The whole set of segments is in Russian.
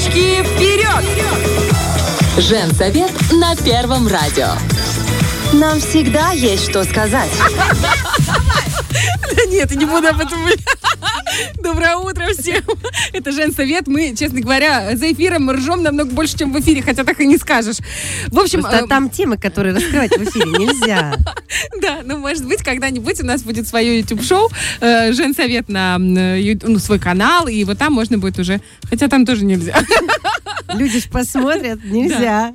Девочки, вперед! Женсовет на Первом радио. Нам всегда есть что сказать. Да нет, не буду об этом. Доброе утро всем. Это Жен Совет. Мы, честно говоря, за эфиром ржем намного больше, чем в эфире, хотя так и не скажешь. В общем, Просто э, там темы, которые раскрывать в эфире нельзя. да, ну, может быть, когда-нибудь у нас будет свое YouTube-шоу э, Жен Совет на ну, свой канал, и вот там можно будет уже, хотя там тоже нельзя. Люди ж посмотрят, нельзя.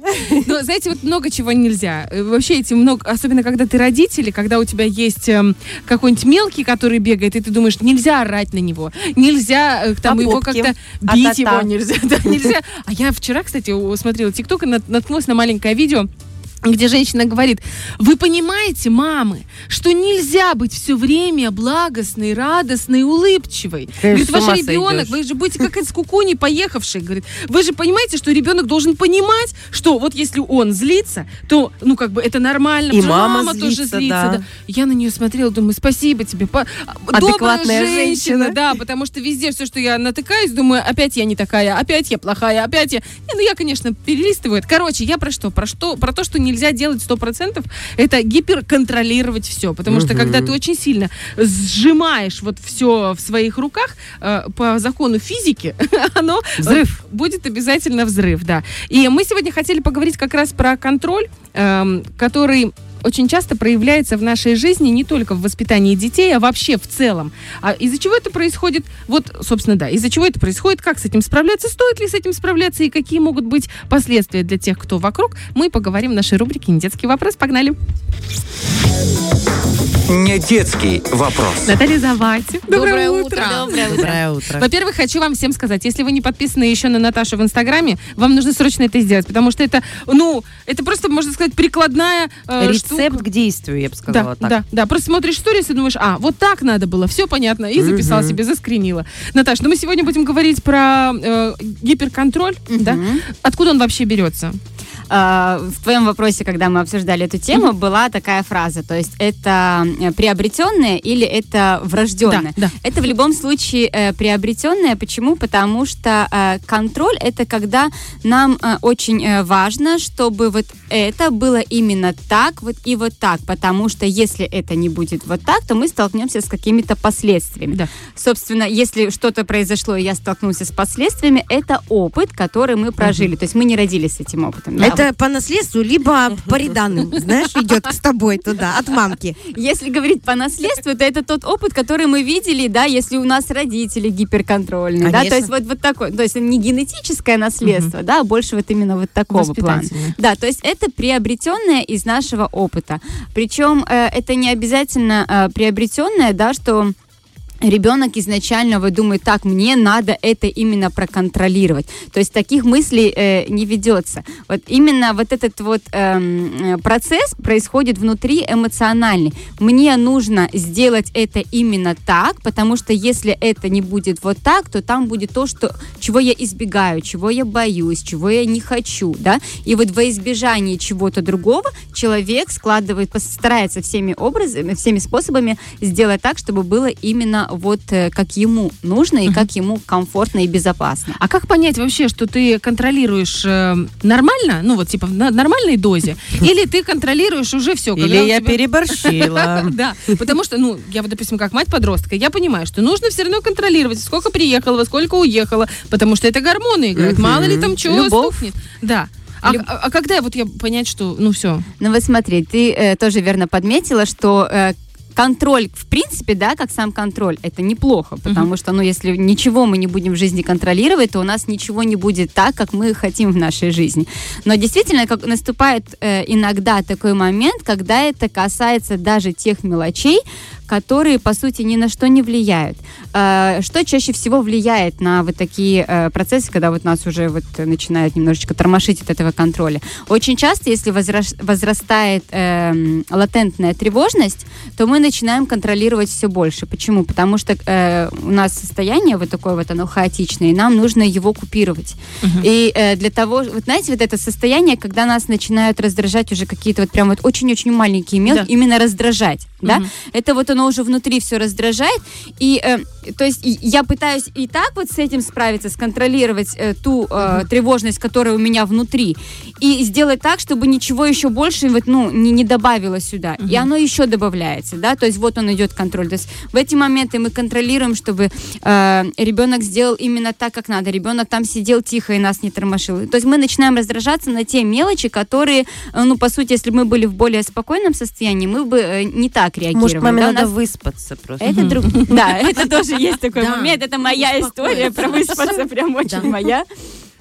Но, знаете, вот много чего нельзя. Э, Вообще эти много, особенно когда ты родители, когда у тебя есть эм, какой-нибудь мелкий, который бегает, и ты думаешь, нельзя орать на него, нельзя э, там По его как-то А бить его, нельзя, да, нельзя. А я вчера, кстати, смотрела ТикТок и нат- наткнулась на маленькое видео, где женщина говорит, вы понимаете, мамы, что нельзя быть все время благостной, радостной, улыбчивой. Говорит, с ваш ребенок, сойдешь. вы же будете как из кукуни поехавший. Говорит, вы же понимаете, что ребенок должен понимать, что вот если он злится, то, ну, как бы это нормально. И что мама тоже злится, злится. да. да. Я на нее смотрела, думаю, спасибо тебе. по- Адекватная Добрая женщина, женщина. да, потому что везде все, что я натыкаюсь, думаю, опять я не такая, опять я плохая, опять я... Не, ну я, конечно, перелистываю. Короче, я про что? Про что? Про то, что нельзя делать 100%, это гиперконтролировать все. Потому что когда ты очень сильно сжимаешь вот все в своих руках, э, по закону физики, оно... Взрыв. э, Будет обязательно взрыв, да. И мы сегодня хотели поговорить как раз про контроль, эм, который очень часто проявляется в нашей жизни не только в воспитании детей, а вообще в целом. А из-за чего это происходит? Вот, собственно, да, из-за чего это происходит, как с этим справляться, стоит ли с этим справляться и какие могут быть последствия для тех, кто вокруг, мы поговорим в нашей рубрике «Не детский вопрос». Погнали! Не детский вопрос. Наталья Завати. Доброе утро. Доброе утро. Во-первых, хочу вам всем сказать, если вы не подписаны еще на Наташу в Инстаграме, вам нужно срочно это сделать, потому что это, ну, это просто, можно сказать, прикладная э, Рецепт штука. к действию, я бы Да, сказала так. да, да. Просто смотришь сторис и думаешь, а, вот так надо было, все понятно, и записала Мгм. себе, заскринила. Наташ, ну мы сегодня будем говорить про э, гиперконтроль, да? Откуда он вообще берется? А, В твоем вопросе, когда мы обсуждали эту тему, была такая фраза, то есть это э, приобретенное или это врожденное? Да, да. Это в любом случае э, приобретенное. Почему? Потому что э, контроль это когда нам э, очень э, важно, чтобы вот это было именно так, вот и вот так. Потому что если это не будет вот так, то мы столкнемся с какими-то последствиями. Да. Собственно, если что-то произошло, и я столкнулся с последствиями, это опыт, который мы прожили. То есть мы не родились с этим опытом. да. Это по наследству, либо по реданным, знаешь, идет с тобой туда, от мамки. Если говорить по наследству, то это тот опыт, который мы видели, да, если у нас родители гиперконтрольные, да, то есть вот, вот такой, то есть не генетическое наследство, да, а больше вот именно вот такого плана. Да, то есть это приобретенное из нашего опыта. Причем э, это не обязательно э, приобретенное, да, что ребенок изначально вот думает, так, мне надо это именно проконтролировать. То есть таких мыслей э, не ведется. Вот именно вот этот вот эм, э, процесс происходит внутри эмоциональный. Мне нужно сделать это именно так, потому что если это не будет вот так, то там будет то, что, чего я избегаю, чего я боюсь, чего я не хочу, да. И вот во избежание чего-то другого человек складывает, старается всеми образами, всеми способами сделать так, чтобы было именно вот э, как ему нужно и как ему комфортно и безопасно. А как понять вообще, что ты контролируешь э, нормально, ну вот типа в нормальной дозе, или ты контролируешь уже все? Или я переборщила. Да, потому что, ну, я вот, допустим, как мать подростка, я понимаю, что нужно все равно контролировать, сколько приехала, во сколько уехала, потому что это гормоны играют. Мало ли там чего стукнет. Да. А, Люб- а- а когда вот я понять, что, ну все, Ну вот смотри, ты э, тоже верно подметила, что э, контроль, в принципе, да, как сам контроль, это неплохо, потому что, ну, если ничего мы не будем в жизни контролировать, то у нас ничего не будет так, как мы хотим в нашей жизни. Но действительно, как наступает э, иногда такой момент, когда это касается даже тех мелочей, которые, по сути, ни на что не влияют. Э, что чаще всего влияет на вот такие э, процессы, когда вот нас уже вот начинают немножечко тормошить от этого контроля? Очень часто, если возрас- возрастает эм, латентная тревожность, то мы начинаем контролировать все больше. Почему? Потому что э, у нас состояние вот такое вот, оно хаотичное, и нам нужно его купировать. И э, для того, вот знаете, вот это состояние, когда нас начинают раздражать уже какие-то вот прям вот очень-очень маленькие мелкие, Да. именно раздражать, да, Мгм. это вот оно уже внутри все раздражает. И, э, то есть, и я пытаюсь и так вот с этим справиться, сконтролировать э, ту э, тревожность, которая у меня внутри, и сделать так, чтобы ничего еще больше вот, ну, не, не добавилось сюда. И оно еще добавляется, да, то есть вот он идет контроль. То есть в эти моменты мы контролируем, чтобы э, ребенок сделал именно так, как надо. Ребенок там сидел тихо и нас не тормошил. То есть мы начинаем раздражаться на те мелочи, которые, э, ну, по сути, если бы мы были в более спокойном состоянии, мы бы э, не так реагировали. Может, маме да, выспаться просто. это друг... Да, это тоже есть такой момент. Это моя история про выспаться, прям очень моя.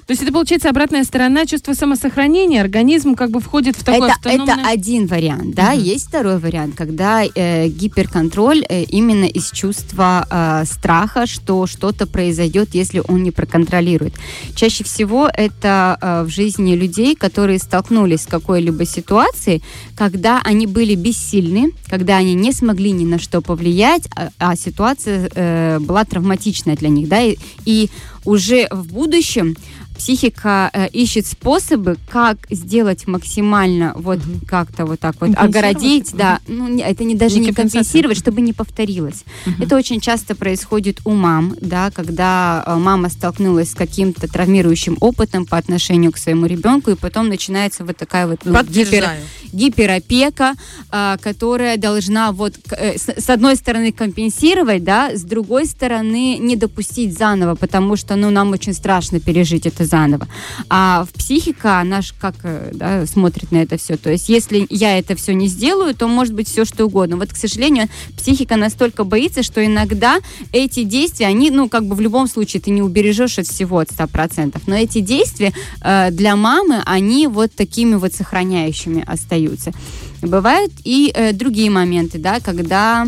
То есть это получается обратная сторона чувства самосохранения. Организм как бы входит в такое это, автономное... это один вариант, да. Есть второй вариант, когда э, гиперконтроль э, именно из чувства э, страха, что что-то произойдет, если он не проконтролирует. Чаще всего это э, в жизни людей, которые столкнулись с какой-либо ситуацией, когда они были бессильны, когда они не смогли ни на что повлиять, а, а ситуация э, была травматичная для них, да, и, и уже в будущем психика э, ищет способы, как сделать максимально вот как-то вот так вот огородить, да, ну не- это не даже Не не, компенсировать, чтобы не повторилось. Это очень часто происходит у мам, да, когда э, мама столкнулась с каким-то травмирующим опытом по отношению к своему ребенку, и потом начинается вот такая вот ну, гипер, гиперопека, а, которая должна вот э, с, с одной стороны компенсировать, да, с другой стороны не допустить заново, потому что, ну, нам очень страшно пережить это заново. А в психика, она ж как э, да, смотрит на это все. То есть, если я это все не сделаю, то может быть все что угодно. Вот, к сожалению, психика настолько боится, что иногда эти действия, они, ну, как бы в любом случае ты не убережешь от всего от 100%. Но эти действия э, для мамы, они вот такими вот сохраняющими остаются. Бывают и э, другие моменты, да, когда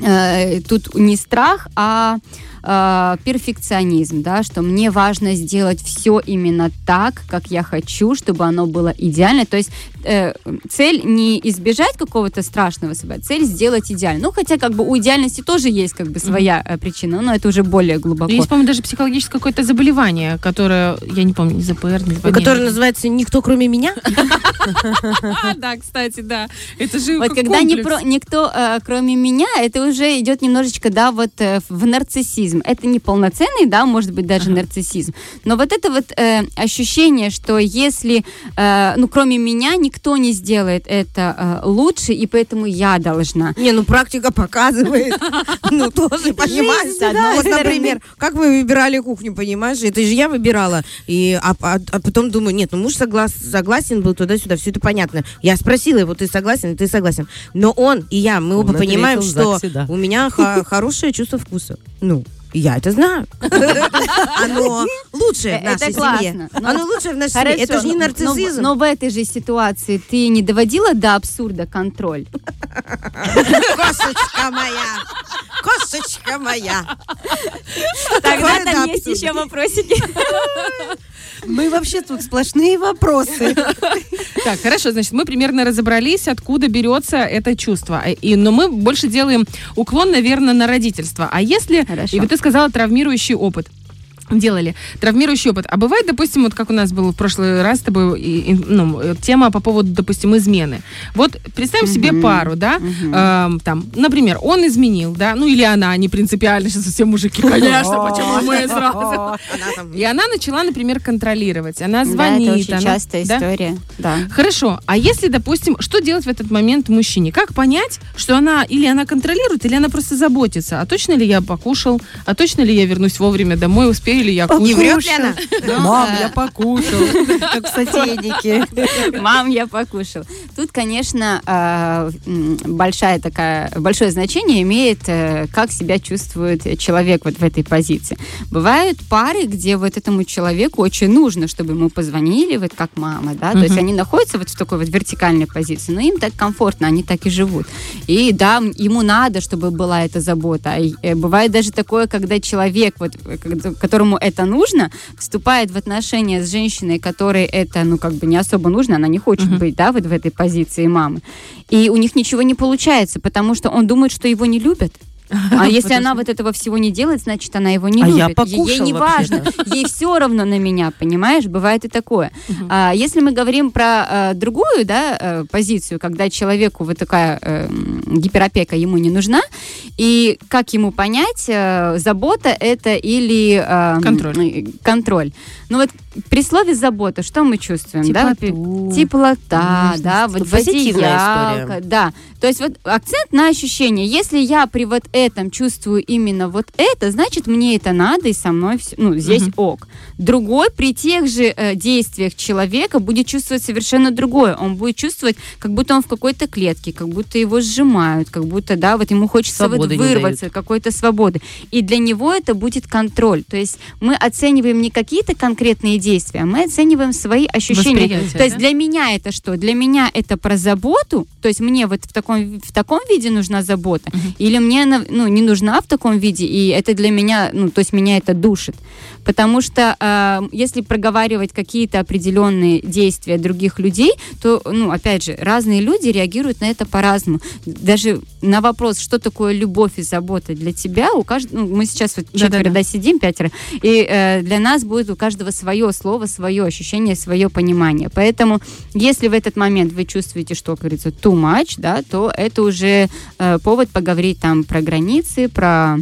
э, тут не страх, а э, перфекционизм, да, что мне важно сделать все именно так, как я хочу, чтобы оно было идеально. То есть э, цель не избежать какого-то страшного события, цель сделать идеально. Ну, хотя как бы у идеальности тоже есть как бы своя э, причина, но это уже более глубоко. Есть, по-моему, даже психологическое какое-то заболевание, которое, я не помню, не ЗПР, не Который называется «Никто, кроме меня». А, да, кстати, да. Это же Вот когда никто, э, кроме меня, это уже идет немножечко, да, вот э, в нарциссизм. Это не полноценный, да, может быть, даже нарциссизм. Но вот это вот ощущение, что если, ну, кроме меня, никто не сделает это э, лучше, и поэтому я должна. Не, ну практика показывает. Ну тоже, понимаешь? Вот, например, как вы выбирали кухню, понимаешь? Это же я выбирала. И, а, а- а потом думаю, нет, ну муж соглас, согласен был туда-сюда, все это понятно. Я спросила его, ты согласен, ты согласен. Но он и я, мы оба Он понимаем, что у меня хорошее чувство вкуса. Ну, я это знаю. Оно лучшее в Это нашей классно. семье. Но- Оно лучшее в нашей семье. Это же не нарциссизм. Но, в этой же ситуации ты не доводила до абсурда контроль? Кошечка моя! Кошечка моя! Тогда там есть еще вопросики. Мы вообще тут сплошные вопросы. Так, хорошо, значит, мы примерно разобрались, откуда берется это чувство. А, И, но мы больше делаем уклон, наверное, на родительство. А если, Хорошо. и вот ты сказала, травмирующий опыт, делали травмирующий опыт. А бывает, допустим, вот как у нас было в прошлый раз с тобой и- и, ну, э, тема по поводу, допустим, измены. Вот представим себе Мгм. пару, да, Мгм. эм, там, например, он изменил, да, ну или она, не принципиально, сейчас все мужики, конечно, почему мы сразу. И она начала, например, контролировать. Она Да, звонит. это очень она- частая да? история. Да. Хорошо, а если, допустим, что делать в этот момент мужчине? Как понять, что она или она контролирует, или она просто заботится? А точно ли я покушал? А точно ли я вернусь вовремя домой? Успею ли я Не кушать? врет ли она? Мам, э, я покушал. Как в сотейнике. Мам, я покушал. Тут, конечно, м, большая такая, большое значение имеет, э, как себя чувствует человек вот в этой позиции. Бывают пары, где вот этому человеку очень нужно, чтобы ему позвонили, вот как мама, да, то есть они находятся вот в такой вот вертикальной позиции, но им так комфортно, они так и живут. И да, ему надо, чтобы была эта забота. А, э, Бывает даже такое, когда человек, вот, э, которому это нужно, вступает в отношения с женщиной, которой это, ну, как бы не особо нужно, она не хочет Мгм. быть, да, вот в этой позиции мамы. И у них ничего не получается, потому что он думает, что его не любят. А если она вот этого всего не делает, значит, она его не А я любит. Ей не важно. Ей все равно на меня, понимаешь? Бывает и такое. А если мы говорим про э, другую, да, э, позицию, когда человеку вот такая э, гиперопека ему не нужна, и как ему понять, забота это или Контроль. контроль. Ну вот при слове забота, что мы чувствуем? да? Теплоту, Теплота, да, вот нежность. Позитивная история. да. То есть вот акцент на ощущение. Если я при вот этом чувствую именно вот это, значит мне это надо и со мной всё- ну здесь ок. Другой при тех же э, действиях человека будет чувствовать совершенно другое. Он будет чувствовать, как будто он в какой-то клетке, как будто его сжимают, как будто да, вот ему хочется вот Свободы вырваться какой-то свободы. И для него это будет контроль. То есть мы оцениваем не какие-то конкретные действия, мы оцениваем свои ощущения. Восприятие, То есть да? для меня это что? Для меня это про заботу, то есть мне вот в таком, в таком виде нужна забота, или мне она ну, не нужна в таком виде, и это для меня, ну, то есть меня это душит. Потому что э, если проговаривать какие-то определенные действия других людей, то, ну, опять же, разные люди реагируют на это по-разному. Даже на вопрос, что такое любовь и забота для тебя, у каждого, ну, мы сейчас вот четверо да, сидим, пятеро, и э, для нас будет у каждого свое слово, свое ощущение, свое понимание. Поэтому, если в этот момент вы чувствуете, что, как говорится, too much, да, то это уже э, повод поговорить там про границы, про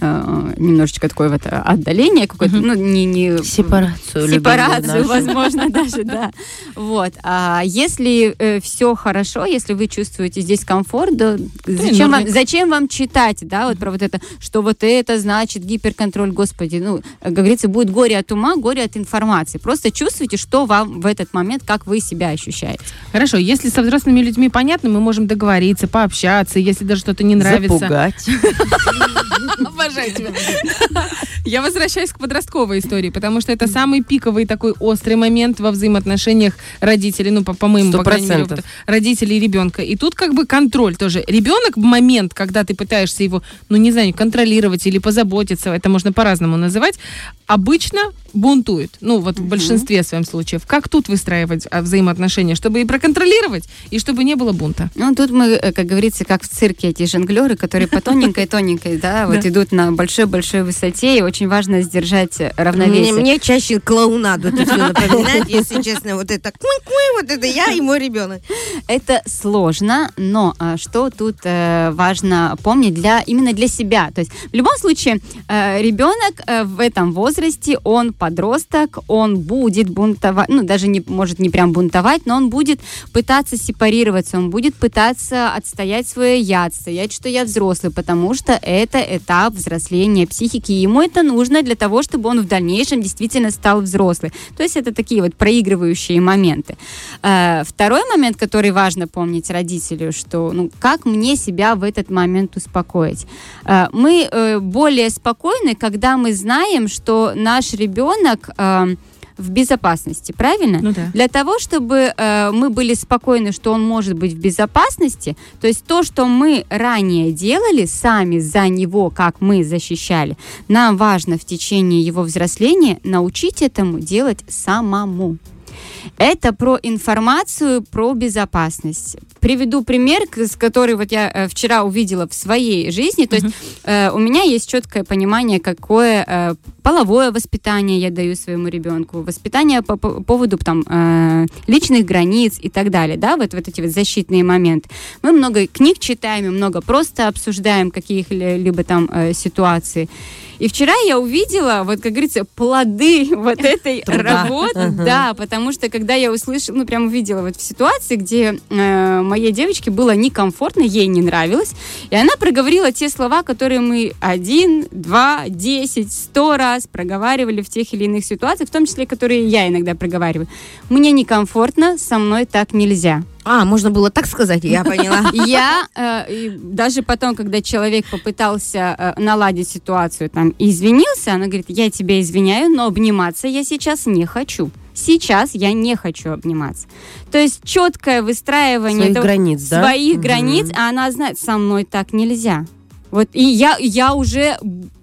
э, немножечко такое вот отдаление какое-то, ну, не, не Сепарацию. сепарацию, возможно, даже, да. Вот. А если все хорошо, если вы чувствуете здесь комфорт, да, зачем, вам, зачем вам читать, да, вот про вот это, что вот это значит гиперконтроль, господи, ну, как говорится, будет горе от ума, горе от информации. Просто чувствуйте, что вам в этот момент, как вы себя ощущаете. Хорошо, если со взрослыми людьми понятно, мы можем договориться, пообщаться, если даже что-то не нравится. Запугать. Обожаю тебя. Я возвращаюсь к подростковой истории, потому что это самый пиковый такой острый момент во взаимоотношениях родителей, ну, по, по-моему, Сто по крайней мере, родителей и ребенка. И тут как бы контроль тоже. Ребенок в момент, когда ты пытаешься его, ну, не знаю, контролировать или позаботиться, это можно по-разному называть, обычно бунтует. Ну, вот в большинстве своем случаев. Как тут выстраивать а, взаимоотношения, чтобы и проконтролировать, и чтобы не было бунта? Ну, тут мы, э, как говорится, как в цирке эти жонглеры, которые по тоненькой-тоненькой, да, вот идут на большой-большой высоте, и очень важно сдержать э, Мне, равновесие. мне чаще клоунаду это все напоминает, если честно, вот это куй-куй, вот это я и мой ребенок. Это сложно, но а, что тут э, важно помнить для именно для себя. То есть в любом случае э, ребенок э, в этом возрасте, он подросток, он будет бунтовать, ну даже не может не прям бунтовать, но он будет пытаться сепарироваться, он будет пытаться отстоять свое я, отстоять, что я взрослый, потому что это этап взросления психики, ему это нужно для того, чтобы он в дальнейшем действительно стал взрослый. То есть это такие вот проигрывающие моменты. Э, Второй момент, который важно помнить родителю, что ну, как мне себя в этот момент успокоить. Э, Мы э, более спокойны, когда мы знаем, что наш ребенок э, в безопасности, правильно? Ну да. Для того, чтобы э, мы были спокойны, что он может быть в безопасности, то есть то, что мы ранее делали сами за него, как мы защищали, нам важно в течение его взросления научить этому делать самому. Это про информацию, про безопасность. Приведу пример, с который вот я э, вчера увидела в своей жизни. То есть э, у меня есть четкое понимание, какое э, половое воспитание я даю своему ребенку, воспитание по, по поводу там э, личных границ и так далее, да, вот, вот эти вот защитные моменты. Мы много книг читаем, и много просто обсуждаем каких-либо там э, ситуаций. И вчера я увидела, вот как говорится, плоды вот этой Труда. работы, да, потому что когда я услышала, ну прям увидела вот в ситуации, где э, моей девочке было некомфортно, ей не нравилось, и она проговорила те слова, которые мы один, два, десять, сто раз проговаривали в тех или иных ситуациях, в том числе, которые я иногда проговариваю. Мне некомфортно, со мной так нельзя. А, можно было так сказать, я поняла. Я э, даже потом, когда человек попытался э, наладить ситуацию там извинился, она говорит, я тебя извиняю, но обниматься я сейчас не хочу. Сейчас я не хочу обниматься. То есть четкое выстраивание Своих этого- границ, да? своих Мгм. границ, а она знает, со мной так нельзя. Вот и я, я уже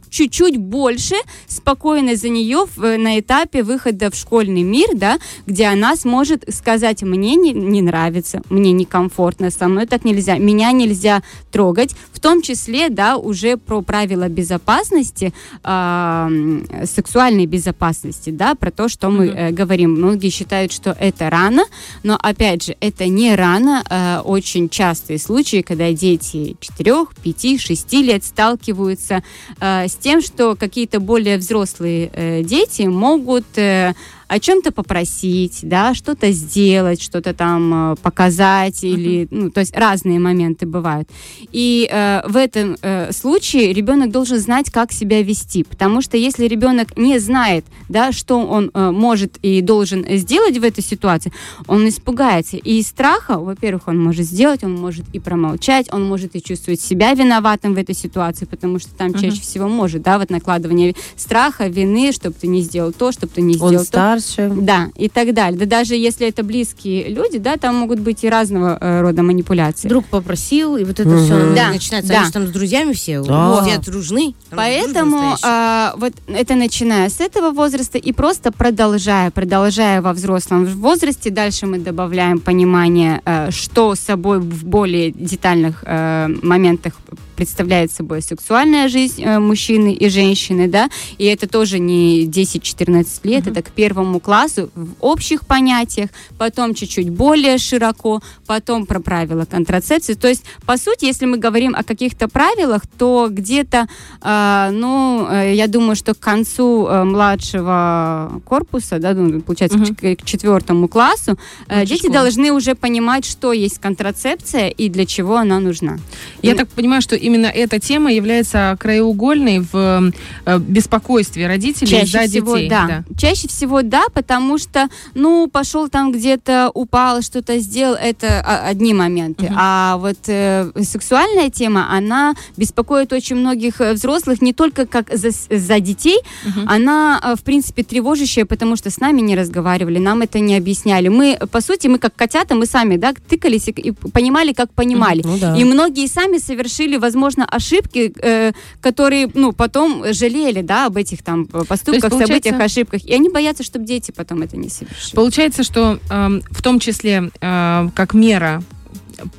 чуть-чуть больше спокойно за нее на этапе выхода в школьный мир, да, где она сможет сказать, мне не, не нравится, мне некомфортно, со мной так нельзя, меня нельзя трогать, том числе, да, уже про правила безопасности, м, сексуальной безопасности, да, про то, что мы э, говорим. Многие считают, что это рано, но, опять же, это не рано. Э, очень частые случаи, когда дети 4, 5, 6 лет сталкиваются э, с тем, что какие-то более взрослые э, дети могут э, о чем-то попросить, да, что-то сделать, что-то там э, показать или, ну, то есть разные моменты бывают. И э, в этом э, случае ребенок должен знать, как себя вести, потому что если ребенок не знает, да, что он э, может и должен сделать в этой ситуации, он испугается. И из страха, во-первых, он может сделать, он может и промолчать, он может и чувствовать себя виноватым в этой ситуации, потому что там Мгм. чаще всего может, да, вот накладывание страха, вины, чтобы ты не сделал то, чтобы ты не Он сделал то. старше. Да, и так далее. Да даже если это близкие люди, да, там могут быть и разного э, рода манипуляции. Друг попросил, и вот это Мгм. все Да, начинается. да. Они же там с друзьями все. Да. Все дружны. Поэтому а, вот это начиная с этого возраста и просто продолжая, продолжая во взрослом возрасте, дальше мы добавляем понимание, э, что собой в более детальных э, моментах представляет собой сексуальная жизнь э, мужчины и женщины, да, и это тоже не 10-14 лет, это к первому классу в общих понятиях, потом чуть-чуть более широко, потом про правила контрацепции. То есть, по сути, если мы говорим о каких-то правилах, то где-то, э, ну, э, я думаю, что к концу э, младшего корпуса, да, ну, получается, Мгм. к, к четвертому классу, э, дети школы. должны уже понимать, что есть контрацепция и для чего она нужна. Я так понимаю, что именно эта тема является краеугольной в э, беспокойстве родителей Чаще за всего, детей. да. Чаще всего, да, потому что, ну, пошел там где-то, упал, что-то сделал, это а, одни моменты. Мгм. А вот э, сексуальная тема, она беспокоит очень многих э, взрослых не только как за, за детей, Мгм. она, э, в принципе, тревожащая, потому что с нами не разговаривали, нам это не объясняли. Мы, по сути, мы как котята, мы сами, да, тыкались и, и понимали, как понимали. Ну да. И многие сами совершили, возможно, ошибки, э, которые, ну, потом жалели, да, об этих там поступках, получается- событиях, ошибках. И они боятся, чтобы дети потом это не совершили. Получается, что эм, в том числе э, как мера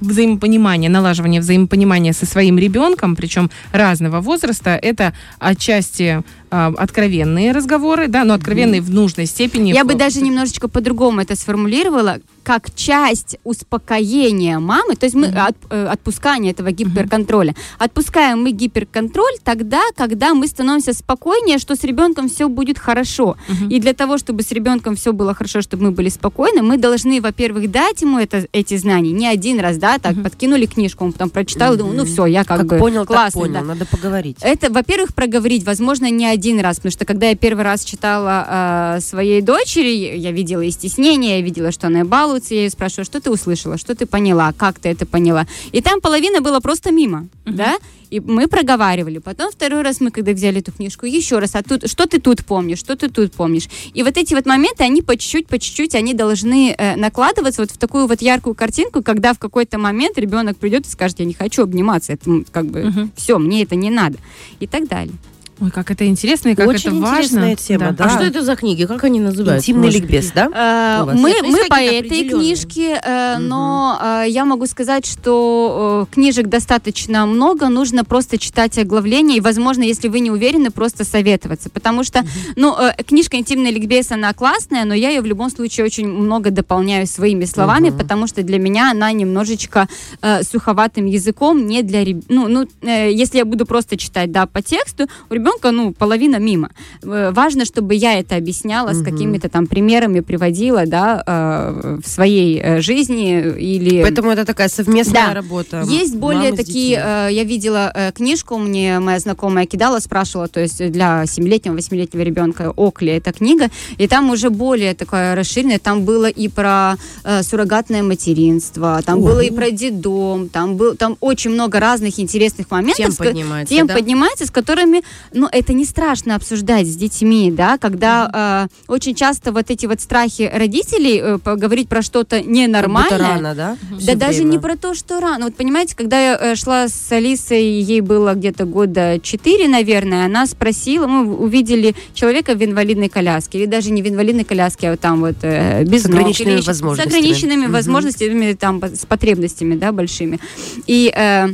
взаимопонимания, налаживания взаимопонимания со своим ребенком, причем разного возраста, это отчасти э, откровенные разговоры, да, но откровенные в нужной степени. Я бы даже немножечко по-другому это сформулировала, как часть успокоения мамы, то есть мы от- э, отпускание этого гиперконтроля. Отпускаем мы гиперконтроль тогда, когда мы становимся спокойнее, что с ребенком все будет хорошо. Мгм. И для того, чтобы с ребенком все было хорошо, чтобы мы были спокойны, мы должны, во-первых, дать ему это, эти знания не один раз, да, так, Мгм. подкинули книжку, он потом прочитал, и думал, ну все, я как, Как бы понял, так классный, понял. да. Надо поговорить. Это, во-первых, проговорить, возможно, не один раз, потому что когда я первый раз читала э, своей дочери, я видела и стеснение, я видела, что она балуется, я ее спрашиваю, что ты услышала, что ты поняла, как ты это поняла. И там половина была просто мимо, да, и мы проговаривали. Потом второй раз мы, когда взяли эту книжку, еще раз, а тут, что ты тут помнишь, что ты тут помнишь. И вот эти вот моменты, они по чуть-чуть, по чуть-чуть, они должны э, накладываться вот в такую вот яркую картинку, когда в какой-то момент ребенок придет и скажет, я не хочу обниматься, это как бы Мгм. все, мне это не надо. И так далее. Ой, как это интересно и как Очень это важно. интересная тема, да. А что это за книги? Как они называются? Интимный Может ликбез, да? Вас? Мы, мы по этой книжке, э, Мгм. но э, я могу сказать, что э, книжек достаточно много, нужно просто читать оглавление, и, возможно, если вы не уверены, просто советоваться, потому что, ну, э, книжка «Интимный ликбез», она классная, но я ее в любом случае очень много дополняю своими словами, Мгм. потому что для меня она немножечко э, суховатым языком, не для ну, ну, э, если я буду просто читать, да, по тексту, у ребенка, ну, половина мимо. Важно, чтобы я это объясняла с Мгм. какими-то там примерами, приводила, да, э, в своей э, жизни или... Поэтому это такая совместная Да. работа. Есть более мамы с такие, э, я видела э, книжку, мне моя знакомая кидала, спрашивала, то есть для 7-летнего, 8-летнего ребенка Окли эта книга, и там уже более такое расширенное, там было и про э, суррогатное материнство, там было и про детдом, там, был, там очень много разных интересных моментов. Тем с поднимается, тем да? поднимается, с которыми, ну, это не страшно обсуждать с детьми, да, когда э, очень часто вот эти вот страхи родителей э, поговорить про что-то Как ненормальное, будто рано, да? да Всё даже время. не про то, что рано. Вот понимаете, когда я э, шла с Алисой, ей было где-то года 4, наверное, она спросила, мы увидели человека в инвалидной коляске, или даже не в инвалидной коляске, а вот там вот э, без С ног, ограниченными еще- возможностями. С ограниченными Мгм. возможностями, там, с потребностями, да, большими. И э,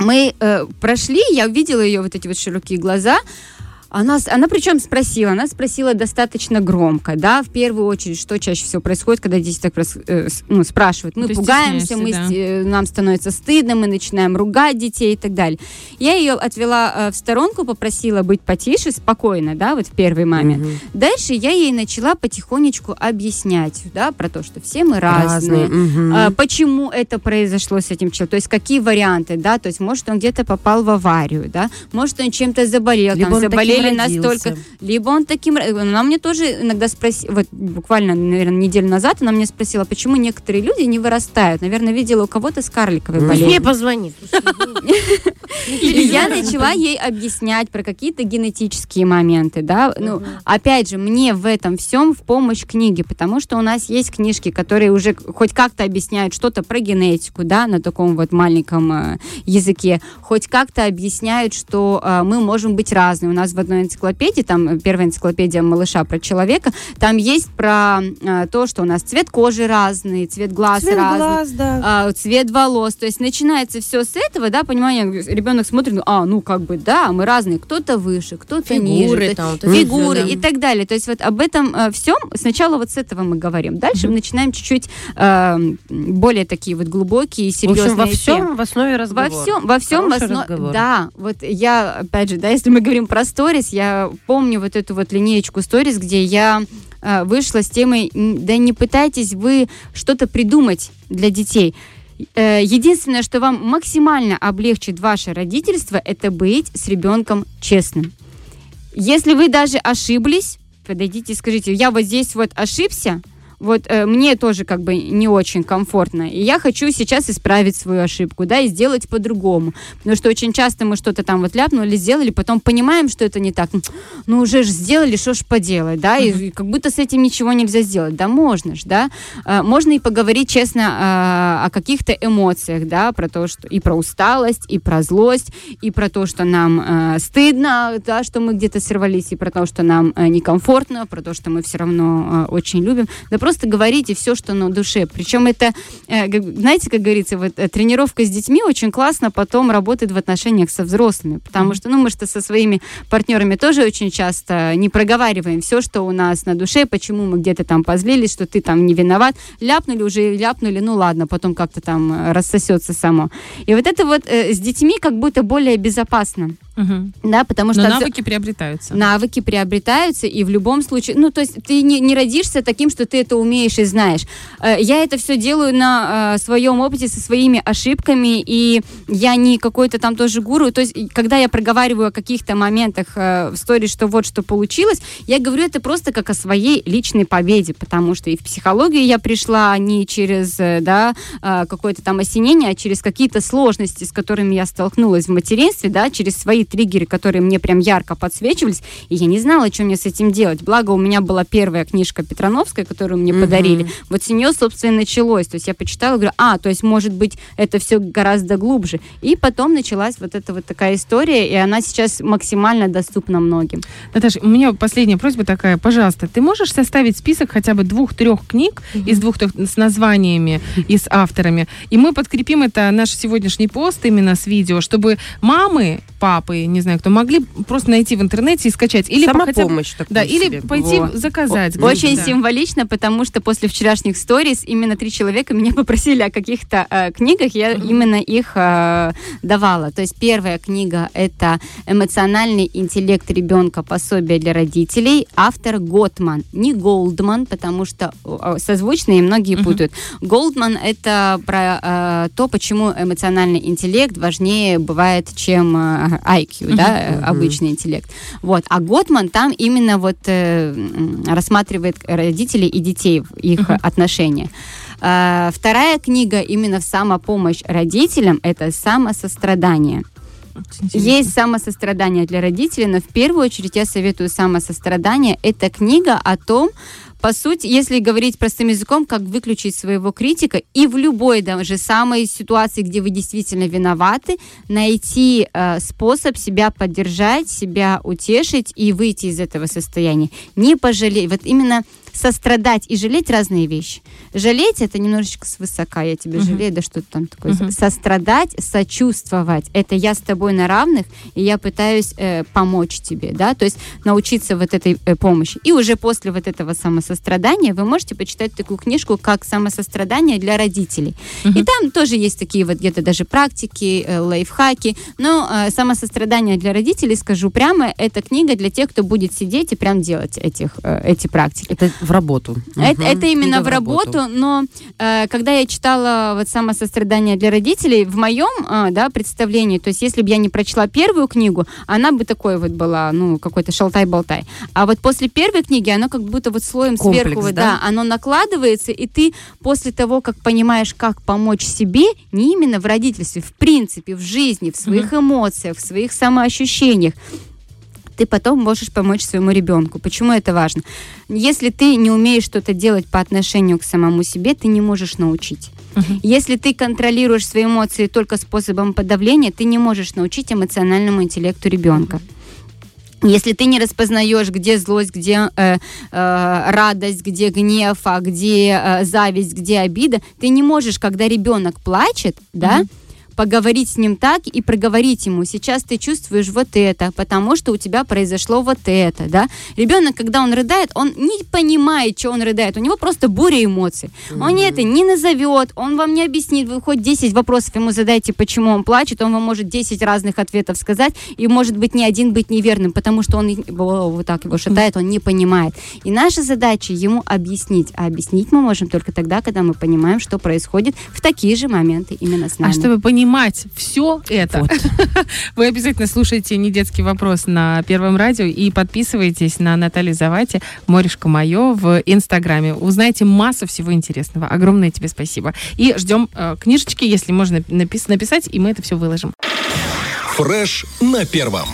мы э, прошли, я увидела ее вот эти вот широкие глаза, она, она причем спросила, она спросила достаточно громко, да, в первую очередь, что чаще всего происходит, когда дети так э, ну, спрашивают. Мы Ты пугаемся, мы, с- э, нам становится стыдно, мы начинаем ругать детей и так далее. Я ее отвела э, в сторонку, попросила быть потише, спокойно, да, вот в первый момент. Дальше я ей начала потихонечку объяснять, да, про то, что все мы разные, Мгм. а, почему это произошло с этим человеком, то есть какие варианты, да, то есть может он где-то попал в аварию, да, может он чем-то заболел, Либо там он родился. настолько, либо он таким, р- она мне тоже иногда спросила, вот буквально, наверное, неделю назад она мне спросила, почему некоторые люди не вырастают, наверное, видела у кого-то с карликовой Пусть мне болезнью. позвонит. И я начала ей объяснять про какие-то генетические моменты, да. Ну, опять же, мне в этом всем в помощь книги, потому что у нас есть книжки, которые уже хоть как-то объясняют что-то про генетику, да, на таком вот маленьком э, языке, хоть как-то объясняют, что э, мы можем быть разные. У нас в одной энциклопедии, там э, первая энциклопедия малыша про человека, там есть про э, то, что у нас цвет кожи разный, цвет глаз Цвет разный глаз, да. а, цвет волос. То есть начинается все с этого, да, понимание, ребенок смотрит, ну, а, ну, как бы, да, мы разные, кто-то выше, кто-то Фигуры ниже, там, то- вот фигуры и так далее. То есть вот об этом всем сначала вот с этого мы говорим. Дальше мы начинаем чуть-чуть э, более такие вот глубокие и В серьезные общем, во темы. всем в основе Во разговор. всем, во всем, в основ- разговор. да, вот я, опять же, да, если мы говорим про сторис, я помню вот эту вот линеечку сторис, где я э, вышла с темой, да не пытайтесь вы что-то придумать для детей. Э, Единственное, что вам максимально облегчит ваше родительство, это быть с ребенком честным. Если вы даже ошиблись, подойдите и скажите, я вот здесь вот ошибся, вот э, мне тоже как бы не очень комфортно, и я хочу сейчас исправить свою ошибку, да, и сделать по-другому, потому что очень часто мы что-то там вот ляпнули, сделали, потом понимаем, что это не так, ну уже ж сделали, что ж поделать, да, и, и как будто с этим ничего нельзя сделать, да, можно ж, да, Э, можно и поговорить честно э, о каких-то эмоциях, да, про то, что и про усталость, и про злость, и про то, что нам э, стыдно, да, что мы где-то сорвались, и про то, что нам э, некомфортно, про то, что мы все равно э, очень любим. Да просто говорите все, что на душе. Причем это, э, знаете, как говорится, вот э, тренировка с детьми очень классно потом работает в отношениях со взрослыми, потому что, ну, мы что со своими партнерами тоже очень часто не проговариваем все, что у нас на душе, почему мы где-то там позлились, что ты там не виноват, ляпнули уже, ляпнули, ну ладно, потом как-то там э, рассосется само. И вот это вот э, с детьми как будто более безопасно, Мгм. да, потому что Но навыки приобретаются. навыки приобретаются, и в любом случае, ну, то есть ты не, не родишься таким, что ты это умеешь и знаешь. Э, Я это все делаю на э, своем опыте со своими ошибками, и я не какой-то там тоже гуру. То есть, когда я проговариваю о каких-то моментах э, в сторис, что вот что получилось, я говорю это просто как о своей личной победе, потому что и в психологию я пришла не через, да, какое-то там осенение, а через какие-то сложности, с которыми я столкнулась в материнстве, да, через свои триггеры, которые мне прям ярко подсвечивались, и я не знала, что мне с этим делать. Благо, у меня была первая книжка Петрановская, которую мне подарили. Вот с нее, собственно, и началось. То есть я почитала, говорю, а, то есть, может быть, это все гораздо глубже. И потом началась вот эта вот такая история, и она сейчас максимально доступна многим. Наташа, у меня последняя просьба такая. Пожалуйста, ты можешь составить список хотя бы двух-трех книг из двух-трех с названиями и с авторами, и мы подкрепим это наш сегодняшний пост именно с видео, чтобы мамы, папы, не знаю кто, могли просто найти в интернете и скачать. Или по- хотя бы- Самопомощь такую Да, или себе. пойти Во. заказать. где-то, Очень да. символично, потому что после вчерашних сторис именно три человека меня попросили о каких-то э, книгах, я именно их э, давала. То есть первая книга это эмоциональный интеллект ребенка, пособие для родителей, автор Готман, не Голдман, потому что э, созвучные многие Мгм. путают. Голдман это про э, то, почему эмоциональный интеллект важнее бывает, чем э, IQ, да, обычный интеллект. Вот. А Готман там именно вот э, рассматривает родителей и детей, их отношения. А, Вторая книга именно в самопомощь родителям – это самосострадание. Есть самосострадание для родителей, но в первую очередь я советую самосострадание. Это книга о том, по сути, если говорить простым языком, как выключить своего критика и в любой даже самой ситуации, где вы действительно виноваты, найти э, способ себя поддержать, себя утешить и выйти из этого состояния. Не пожалеть. Вот именно сострадать и жалеть разные вещи. Жалеть это немножечко свысока, я тебя Мгм. жалею, да что-то там такое. Мгм. Сострадать, сочувствовать, это я с тобой на равных, и я пытаюсь э, помочь тебе, да, то есть научиться вот этой э, помощи. И уже после вот этого самосострадания вы можете почитать такую книжку, как «Самосострадание для родителей». И там тоже есть такие вот где-то даже практики, э, лайфхаки, но э, «Самосострадание для родителей», скажу прямо, это книга для тех, кто будет сидеть и прям делать этих, э, эти практики. Это в работу. Это, Мгм. это именно в работу, но э, когда я читала вот самосострадание для родителей, в моем э, да, представлении, то есть если бы я не прочла первую книгу, она бы такой вот была, ну, какой-то шалтай-болтай. А вот после первой книги оно как будто вот слоем Комплекс, сверху, да? да, оно накладывается, и ты после того, как понимаешь, как помочь себе, не именно в родительстве, в принципе, в жизни, в своих эмоциях, в своих самоощущениях, ты потом можешь помочь своему ребенку. Почему это важно? Если ты не умеешь что-то делать по отношению к самому себе, ты не можешь научить. Если ты контролируешь свои эмоции только способом подавления, ты не можешь научить эмоциональному интеллекту ребенка. Если ты не распознаешь, где злость, где э, э, радость, где гнев, а где э, зависть, где обида, ты не можешь, когда ребенок плачет, да, поговорить с ним так и проговорить ему, сейчас ты чувствуешь вот это, потому что у тебя произошло вот это, да. Ребенок, когда он рыдает, он не понимает, что он рыдает, у него просто буря эмоций. Он не это не назовет, он вам не объяснит, вы хоть 10 вопросов ему задайте, почему он плачет, он вам может 10 разных ответов сказать, и может быть ни один быть неверным, потому что он вот так его шатает, он не понимает. И наша задача ему объяснить, а объяснить мы можем только тогда, когда мы понимаем, что происходит в такие же моменты именно с нами. А чтобы понимать все это, вы обязательно слушайте «Не детский вопрос» на Первом радио и подписывайтесь на Наталью Завати, Морешка Мое в Инстаграме. Узнайте массу всего интересного. Огромное тебе спасибо. И ждем э, книжечки, если можно напис- написать, и мы это все выложим. Фреш на первом.